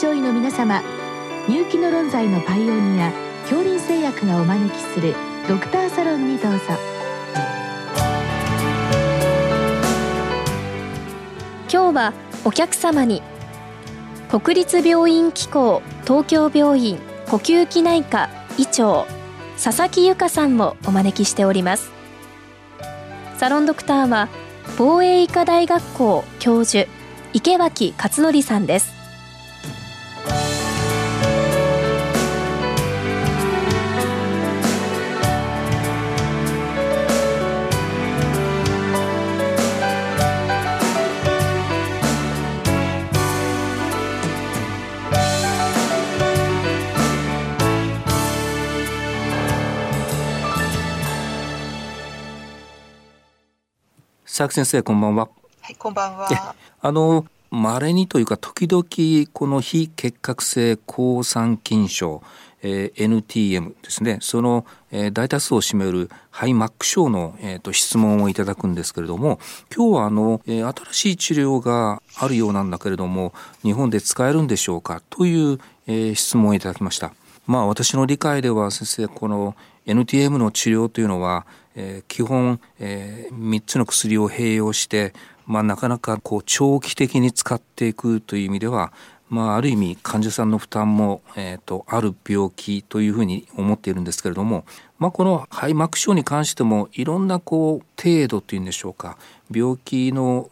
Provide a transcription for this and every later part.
症医の皆様入気の論剤のパイオニア恐林製薬がお招きするドクターサロンにどうぞ。今日はお客様に国立病院機構東京病院呼吸器内科医長佐々木由香さんをお招きしております。サロンドクターは防衛医科大学校教授池脇勝則さんです。佐々木先生こんばんは。はい、こんばんは。あの稀にというか時々この非結核性抗酸菌症、えー、NTM ですねその、えー、大多数を占めるハイマック症の、えーと、質問をいただくんですけれども今日はあの、えー、新しい治療があるようなんだけれども日本で使えるんでしょうか？という、えー、質問をいただきました。まあ私の理解では先生この NTM の治療というのはえー、基本、えー、3つの薬を併用して、まあ、なかなかこう長期的に使っていくという意味では、まあ、ある意味患者さんの負担も、えーと、ある病気というふうに思っているんですけれども、まあ、この肺膜症に関してもいろんなこう程度というんでしょうか病気の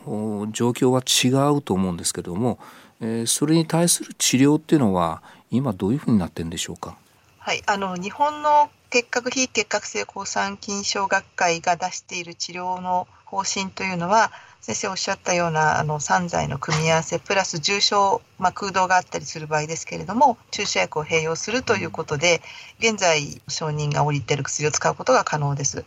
状況は違うと思うんですけれども、えー、それに対する治療っていうのは今どういうふうになってるんでしょうか？はい、あの日本の結核非結核性抗酸菌症学会が出している治療の方針というのは先生おっしゃったようなあの3剤の組み合わせプラス重症、まあ、空洞があったりする場合ですけれども注射薬を併用するということで現在承認が下りている薬を使うことが可能です。うん、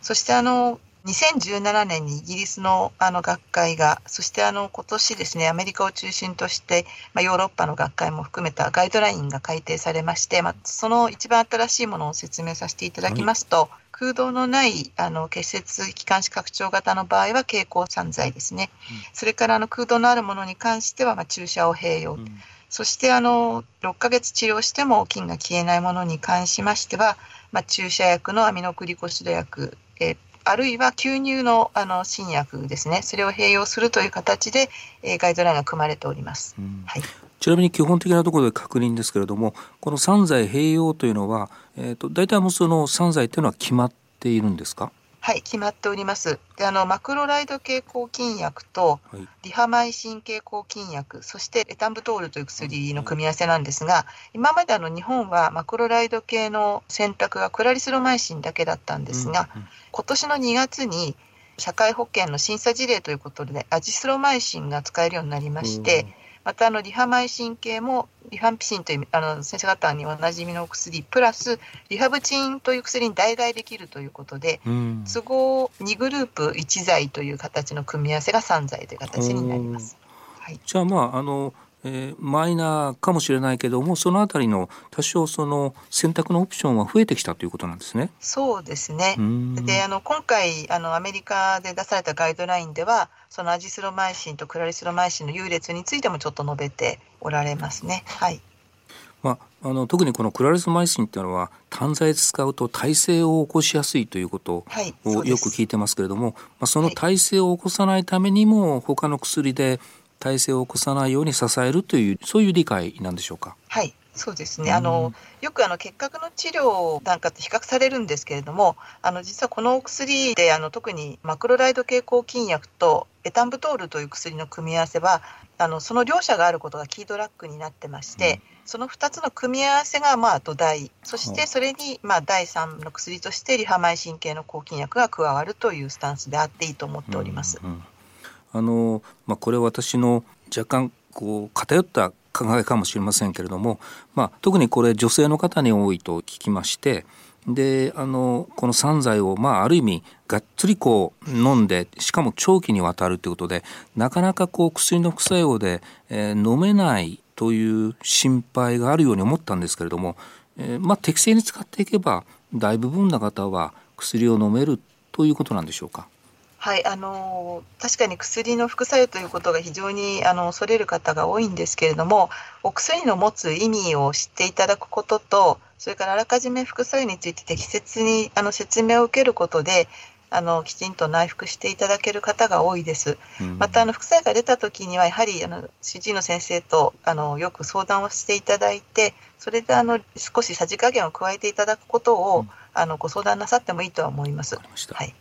そしてあの2017年にイギリスのあの学会が、そしてあの今年ですね、アメリカを中心として、まあ、ヨーロッパの学会も含めたガイドラインが改定されまして、まあ、その一番新しいものを説明させていただきますと、はい、空洞のないあの結節気管支拡張型の場合は経口散剤ですね、うん、それからあの空洞のあるものに関してはまあ注射を併用、うん、そしてあの6ヶ月治療しても菌が消えないものに関しましては、まあ、注射薬のアミノクリコシド薬、えーあるいは吸入のあの新薬ですね。それを併用するという形で、えー、ガイドラインが組まれております、うん、はい、ちなみに基本的なところで確認ですけれどもこの3剤併用というのは、えーと、大体もうその3剤というのは決まっているんですか？はい、決まっております。で、あのマクロライド系抗菌薬と、リハマイシン系抗菌薬、そしてエタンブトールという薬の組み合わせなんですが、今まであの日本はマクロライド系の選択がクラリスロマイシンだけだったんですが、今年の2月に社会保険の審査事例ということで、アジスロマイシンが使えるようになりまして、またあのリハマイシン系もリファンピシンというあの先生方におなじみの薬プラスリハブチンという薬に代替できるということで、うん、都合2グループ1剤という形の組み合わせが3剤という形になります。はい、じゃあまああのえー、マイナーかもしれないけどもそのあたりの多少その選択のオプションは増えてきたということなんですね。そうですね。であの今回あのアメリカで出されたガイドラインではそのアジスロマイシンとクラリスロマイシンの優劣についてもちょっと述べておられますね。はい。まあ、あの特にこのクラリスマイシンっていうのは単剤で使うと耐性を起こしやすいということをよく聞いてますけれども、はい、まあ、その耐性を起こさないためにも他の薬で体制を起こさないように支えるというそういう理解なんでしょうか？はいそうですね、あのよくあの結核の治療なんかと比較されるんですけれども、あの実はこのお薬であの特にマクロライド経口菌薬とエタンブトールという薬の組み合わせは、あのその両者があることがキードラッグになってまして、うん、その2つの組み合わせがまあ土台、そしてそれにまあ第3の薬としてリハマイシン系の抗菌薬が加わるというスタンスであっていいと思っております。うんうんあの、まあ、これは私の若干こう偏った考えかもしれませんけれども、まあ、特にこれ女性の方に多いと聞きましてであのこの散剤を、まあ、ある意味がっつりこう飲んでしかも長期にわたるということでなかなかこう薬の副作用で、えー、飲めないという心配があるように思ったんですけれども、えー、まあ、適正に使っていけば大部分の方は薬を飲めるということなんでしょうか。はい、あの確かに薬の副作用ということが非常にあの恐れる方が多いんですけれどもお薬の持つ意味を知っていただくこととそれからあらかじめ副作用について適切にあの説明を受けることであのきちんと内服していただける方が多いです。またあの副作用が出た時にはやはりあの主治医の先生とあのよく相談をしていただいてそれであの少しさじ加減を加えていただくことを、うん、あのご相談なさってもいいとは思います。はい。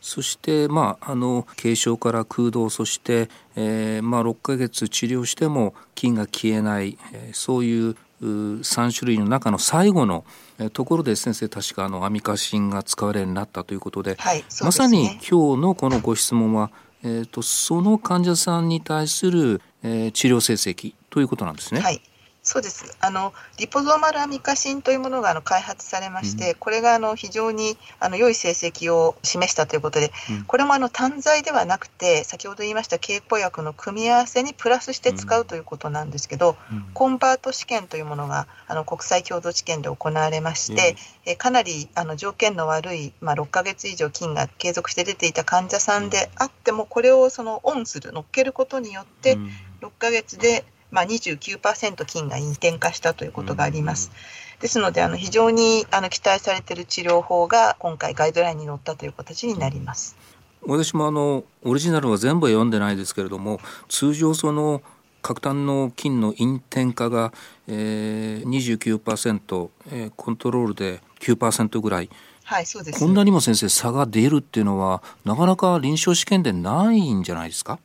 そして、まあ、あの軽症から空洞そして、えーまあ、6ヶ月治療しても菌が消えない、えー、そういう3種類の中の最後のところで先生確かあのアミカシンが使われるようになったということではいでね、まさに今日のこのご質問は、えーと、その患者さんに対する、えー、治療成績ということなんですね。はいそうです。あのリポゾーマルアミカシンというものがあの開発されまして、うん、これがあの非常にあの良い成績を示したということで、うん、これもあの単剤ではなくて、先ほど言いました経口薬の組み合わせにプラスして使うということなんですけど、うん、コンバート試験というものがあの国際共同治験で行われまして、えかなりあの条件の悪いまあ6ヶ月以上菌が継続して出ていた患者さんであっても、これをそのオンする乗っけることによって、6ヶ月でまあ、29%菌が陰転化したということがあります。ですのであの非常にあの期待されている治療法が今回ガイドラインに載ったという形になります。私もあのオリジナルは全部読んでないですけれども通常その核炭の菌の陰転化が、えー、29%、えー、コントロールで9%ぐらい、はい、そうです。こんなにも先生差が出るっていうのはなかなか臨床試験でないんじゃないですか？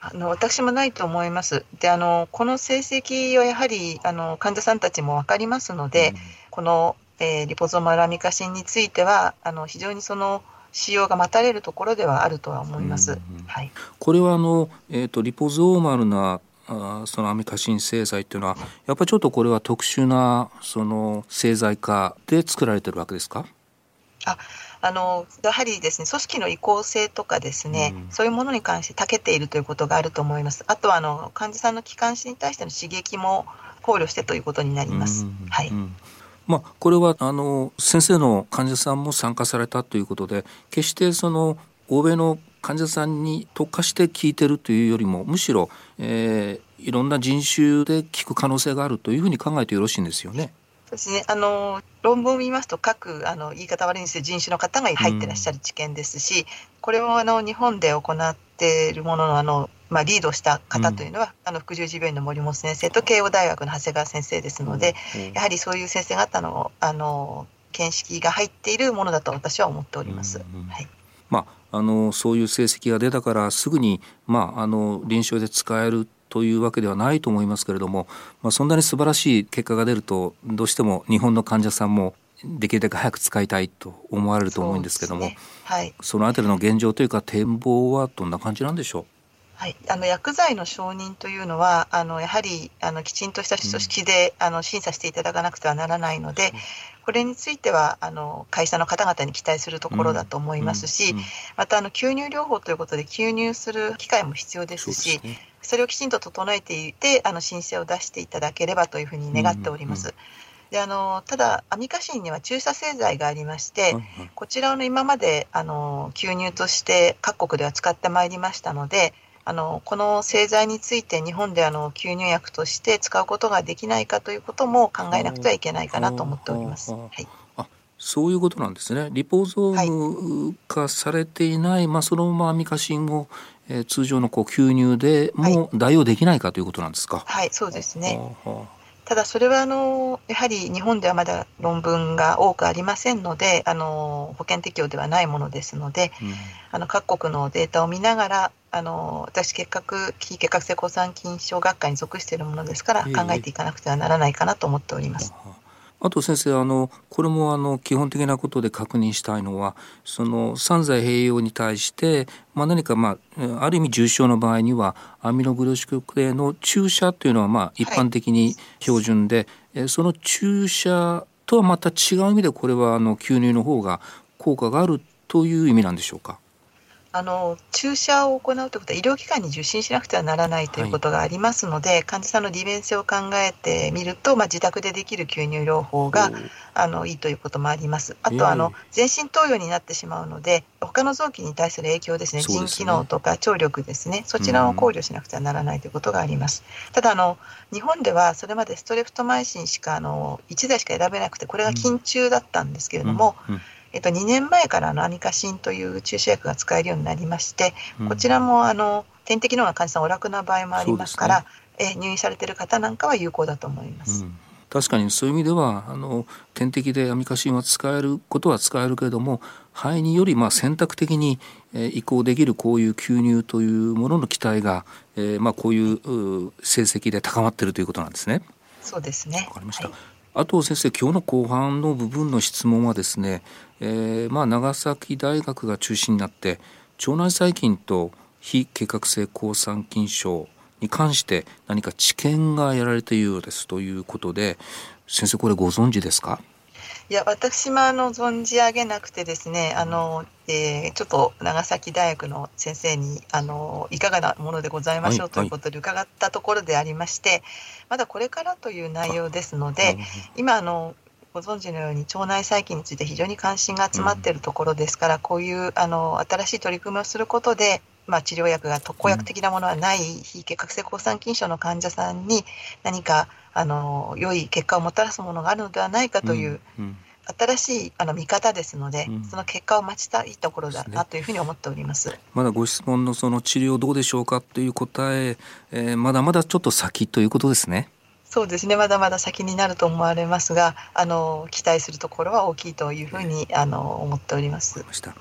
あの私もないと思います。であのこの成績はやはりあの患者さんたちも分かりますので、うん、この、えー、リポゾーマラミカシンについてはあの非常にその使用が待たれるところではあるとは思います。うんはい、これはあの、えーと、リポゾーマルなあそのアミカシン製剤っていうのはやっぱりちょっとこれは特殊なその製剤化で作られてるわけですか？ああのやはりですね組織の移行性とかですね、うん、そういうものに関して長けているということがあると思います。あとはあの患者さんの気管支に対しての刺激も考慮してということになります。うん、はい。まあ、これはあの先生の患者さんも参加されたということで決してその欧米の患者さんに特化して聞いてるというよりもむしろ、えー、いろんな人種で聞く可能性があるというふうに考えてよろしいんですよね。ですね。あの論文を見ますと各あの言い方悪いんですけど人種の方が入ってらっしゃる知見ですし、うん、これをあの日本で行っているもののあのまあ、リードした方というのは、うん、あの福十字病院の森本先生と慶応大学の長谷川先生ですので、うん、やはりそういう先生方のあの見識が入っているものだと私は思っております。はい。まああのそういう成績が出たからすぐにまああの臨床で使えるというわけではないと思いますけれども、まあ、そんなに素晴らしい結果が出るとどうしても日本の患者さんもできるだけ早く使いたいと思われると思うんですけどもそ、ね,、はい、そのあたりの現状というか展望はどんな感じなんでしょう？はい、あの薬剤の承認というのはあのやはりあのきちんとした組織で、うん、あの審査していただかなくてはならないので、これについてはあの会社の方々に期待するところだと思いますし、うんうん、またあの吸入療法ということで吸入する機会も必要ですし、ね、それをきちんと整えていてあの申請を出していただければというふうに願っております。であのただアミカシンには注射製剤がありまして、こちらを今まであの吸入として各国では使ってまいりましたのであのこの製剤について日本であの吸入薬として使うことができないかということも考えなくてはいけないかなと思っております。はい、あそういうことなんですね。リポゾーム化されていない、はい、まあそのままアミカシンを、えー、通常のこう吸入でも代用できないかということなんですか？はい、そうですね。ただそれはあのやはり日本ではまだ論文が多くありませんのであの保険適用ではないものですので、うん、あの各国のデータを見ながらあの私結核非結核性抗酸菌症学会に属しているものですから考えていかなくてはならないかなと思っております。あと先生あのこれもあの基本的なことで確認したいのはその三剤併用に対して、まあ、何か、まあ、ある意味重症の場合にはアミノグロシク系の注射というのはまあ一般的に標準で、はい、その注射とはまた違う意味でこれはあの吸入の方が効果があるという意味なんでしょうか？あの注射を行うということは医療機関に受診しなくてはならないということがありますので、はい、患者さんの利便性を考えてみると、まあ、自宅でできる吸入療法があのいいということもあります。あとあの全身投与になってしまうので他の臓器に対する影響ですね。腎、機能とか聴力ですね。そちらを考慮しなくてはならないということがあります。ただあの日本ではそれまでストレプトマイシンしかあの1台しか選べなくてこれが緊急だったんですけれども、うん。うんえっと、2年前からのアミカシンという注射薬が使えるようになりまして、こちらもあの点滴のような患者さんお楽な場合もありますから、ね、え入院されている方なんかは有効だと思います。うん確かにそういう意味ではあの点滴でアミカシンは使えることは使えるけれども肺によりまあ選択的に、え移行できるこういう吸入というものの期待が、えー、まあこういう成績で高まっているということなんですね。そうですね。わかりました。はいあと先生今日の後半の部分の質問はですね、えー、まあ長崎大学が中心になって腸内細菌と非計画性抗酸菌症に関して何か知見がやられているようですということで先生これご存知ですか？いや私もあの存じ上げなくてですねあの、えー、ちょっと長崎大学の先生にあのいかがなものでございましょうということで伺ったところでありまして、はいはい、まだこれからという内容ですので今あのご存知のように腸内細菌について非常に関心が集まっているところですから、うん、こういうあの新しい取り組みをすることで、まあ、治療薬が特効薬的なものはない非結核性抗酸菌症の患者さんに何かあの良い結果をもたらすものがあるのではないかという、新しいあの見方ですので、うん、その結果を待ちたいところだなというふうに思っております。まだご質問のその治療どうでしょうかという答ええー、まだまだちょっと先ということですね。そうですねまだまだ先になると思われますがあの期待するところは大きいというふうにあの思っております。ま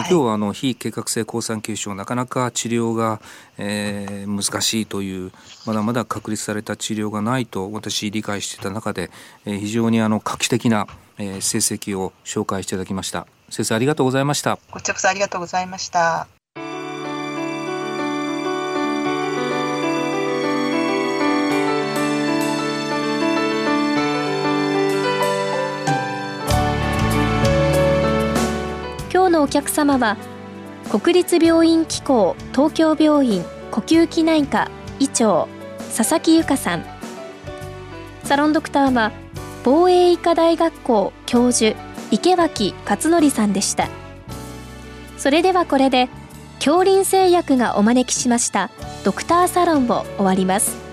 あ、今日はあの非計画性抗酸球症なかなか治療が、えー、難しいというまだまだ確立された治療がないと私理解していた中で、えー、非常にあの画期的な、えー、成績を紹介していただきました。先生ありがとうございました。こちらこそありがとうございました客様は国立病院機構東京病院呼吸器内科医長佐々木由香さん。サロンドクターは防衛医科大学校教授池脇勝則さんでした。それではこれで恐林製薬がお招きしましたドクターサロンを終わります。